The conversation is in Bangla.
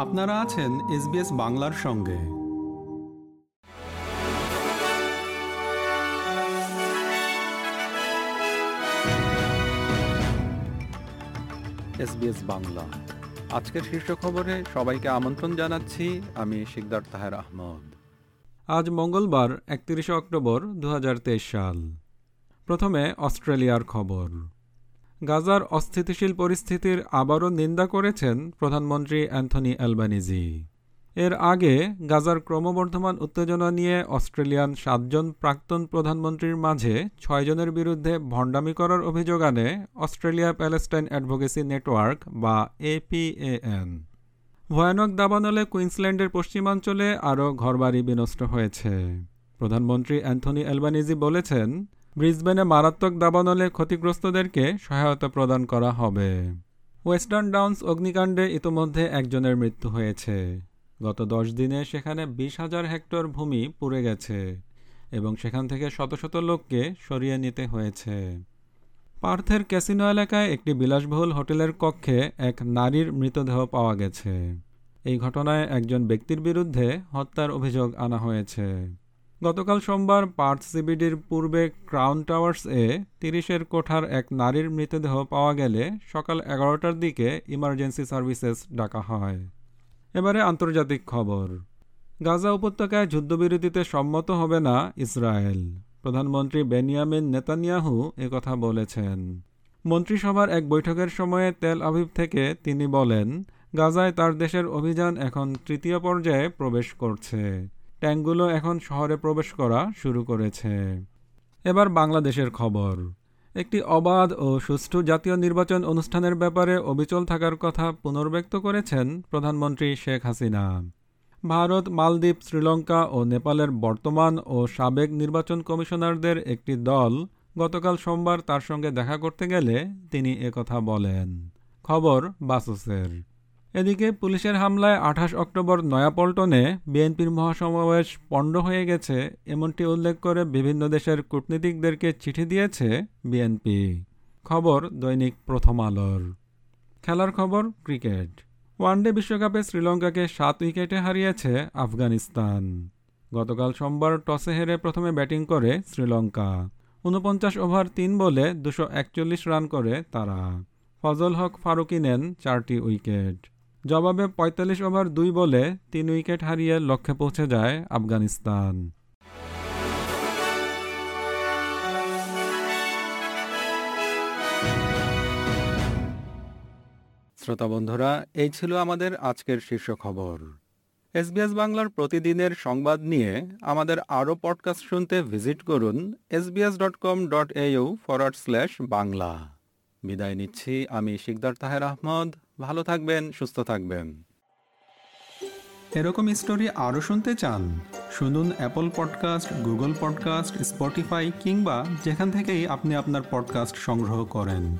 আপনারা আছেন এসবিএস বাংলার সঙ্গে। এসবিএস বাংলা। আজকের শীর্ষ খবরে সবাইকে আমন্ত্রণ জানাচ্ছি আমি শিকদার তাহের আহমদ। আজ মঙ্গলবার একত্রিশে অক্টোবর দু হাজার তেইশ সাল। প্রথমে অস্ট্রেলিয়ার খবর। গাজার অস্থিতিশীল পরিস্থিতির আবারও নিন্দা করেছেন প্রধানমন্ত্রী অ্যান্থনি অ্যালবানিজি। এর আগে গাজার ক্রমবর্ধমান উত্তেজনা নিয়ে অস্ট্রেলিয়ান সাতজন প্রাক্তন প্রধানমন্ত্রীর মাঝে ছয়জনের বিরুদ্ধে ভণ্ডামি করার অভিযোগ আনে অস্ট্রেলিয়া প্যালেস্টাইন অ্যাডভোকেসি নেটওয়ার্ক বা এপিএএন ভয়ানক দাবানলে কুইন্সল্যান্ডের পশ্চিমাঞ্চলে আরও ঘরবাড়ি বিনষ্ট হয়েছে। প্রধানমন্ত্রী অ্যান্থনি অ্যালবানিজি বলেছেন ব্রিসবেনে মারাত্মক দাবানলে ক্ষতিগ্রস্তদেরকে সহায়তা প্রদান করা হবে। ওয়েস্টার্ন ডাউন্স অগ্নিকাণ্ডে ইতোমধ্যে একজনের মৃত্যু হয়েছে। গত দশ দিনে সেখানে বিশ হাজার হেক্টর ভূমি পুড়ে গেছে এবং সেখান থেকে শত শত লোককে সরিয়ে নিতে হয়েছে। পার্থের ক্যাসিনো এলাকায় একটি বিলাসবহুল হোটেলের কক্ষে এক নারীর মৃতদেহ পাওয়া গেছে। এই ঘটনায় একজন ব্যক্তির বিরুদ্ধে হত্যার অভিযোগ আনা হয়েছে। গতকাল সোমবার পার্থ সিবিডির পূর্বে ক্রাউন টাওয়ার্স এ তিরিশের কোঠার এক নারীর মৃতদেহ পাওয়া গেলে সকাল এগারোটার দিকে ইমার্জেন্সি সার্ভিসেস ডাকা হয়। এবারে আন্তর্জাতিক খবর। গাজা উপত্যকায় যুদ্ধবিরতিতে সম্মত হবে না ইসরায়েল। প্রধানমন্ত্রী বেনিয়ামিন নেতানিয়াহু কথা বলেছেন। মন্ত্রিসভার এক বৈঠকের সময়ে তেল আভিভ থেকে তিনি বলেন, গাজায় তার দেশের অভিযান এখন তৃতীয় পর্যায়ে প্রবেশ করছে। ট্যাঙ্কগুলো এখন শহরে প্রবেশ করা শুরু করেছে। এবার বাংলাদেশের খবর। একটি অবাধ ও সুষ্ঠু জাতীয় নির্বাচন অনুষ্ঠানের ব্যাপারে অবিচল থাকার কথা পুনর্ব্যক্ত করেছেন প্রধানমন্ত্রী শেখ হাসিনা। ভারত, মালদ্বীপ, শ্রীলঙ্কা ও নেপালের বর্তমান ও সাবেক নির্বাচন কমিশনারদের একটি দল গতকাল সোমবার তার সঙ্গে দেখা করতে গেলে তিনি একথা বলেন। খবর বাসসের। এদিকে পুলিশের হামলায় আঠাশ অক্টোবর নয়াপল্টনে বিএনপির মহাসমাবেশ পণ্ড হয়ে গেছে, এমনটি উল্লেখ করে বিভিন্ন দেশের কূটনীতিকদেরকে চিঠি দিয়েছে বিএনপি। খবর, দৈনিক প্রথম আলোর। খেলার খবর, ক্রিকেট। ওয়ানডে বিশ্বকাপে শ্রীলঙ্কাকে সাত উইকেটে হারিয়েছে আফগানিস্তান। গতকাল সোমবার টসে হেরে প্রথমে ব্যাটিং করে শ্রীলঙ্কা। উনপঞ্চাশ ওভার তিন বলে দুশো রান করে তারা। ফজল হক ফারুকি নেন চারটি উইকেট। জবাবে ৪৫ ওভার দুই বলে তিন উইকেট হারিয়ে লক্ষ্যে পৌঁছে যায় আফগানিস্তান। শ্রোতা বন্ধুরা, এই ছিল আমাদের আজকের শীর্ষ খবর। এসবিএস বাংলার প্রতিদিনের সংবাদ নিয়ে আমাদের আরও পডকাস্ট শুনতে ভিজিট করুন SBS dot com dot au forward slash Bangla. বিদায় নিচ্ছি। আমি শিকদার তাহের আহমদ। ভালো থাকবেন, সুস্থ থাকবেন। এরকম স্টোরি আরও শুনতে চান, শুনুন Apple podcast Google podcast Spotify কিংবা যেখান থেকেই আপনি আপনার পডকাস্ট সংগ্রহ করেন।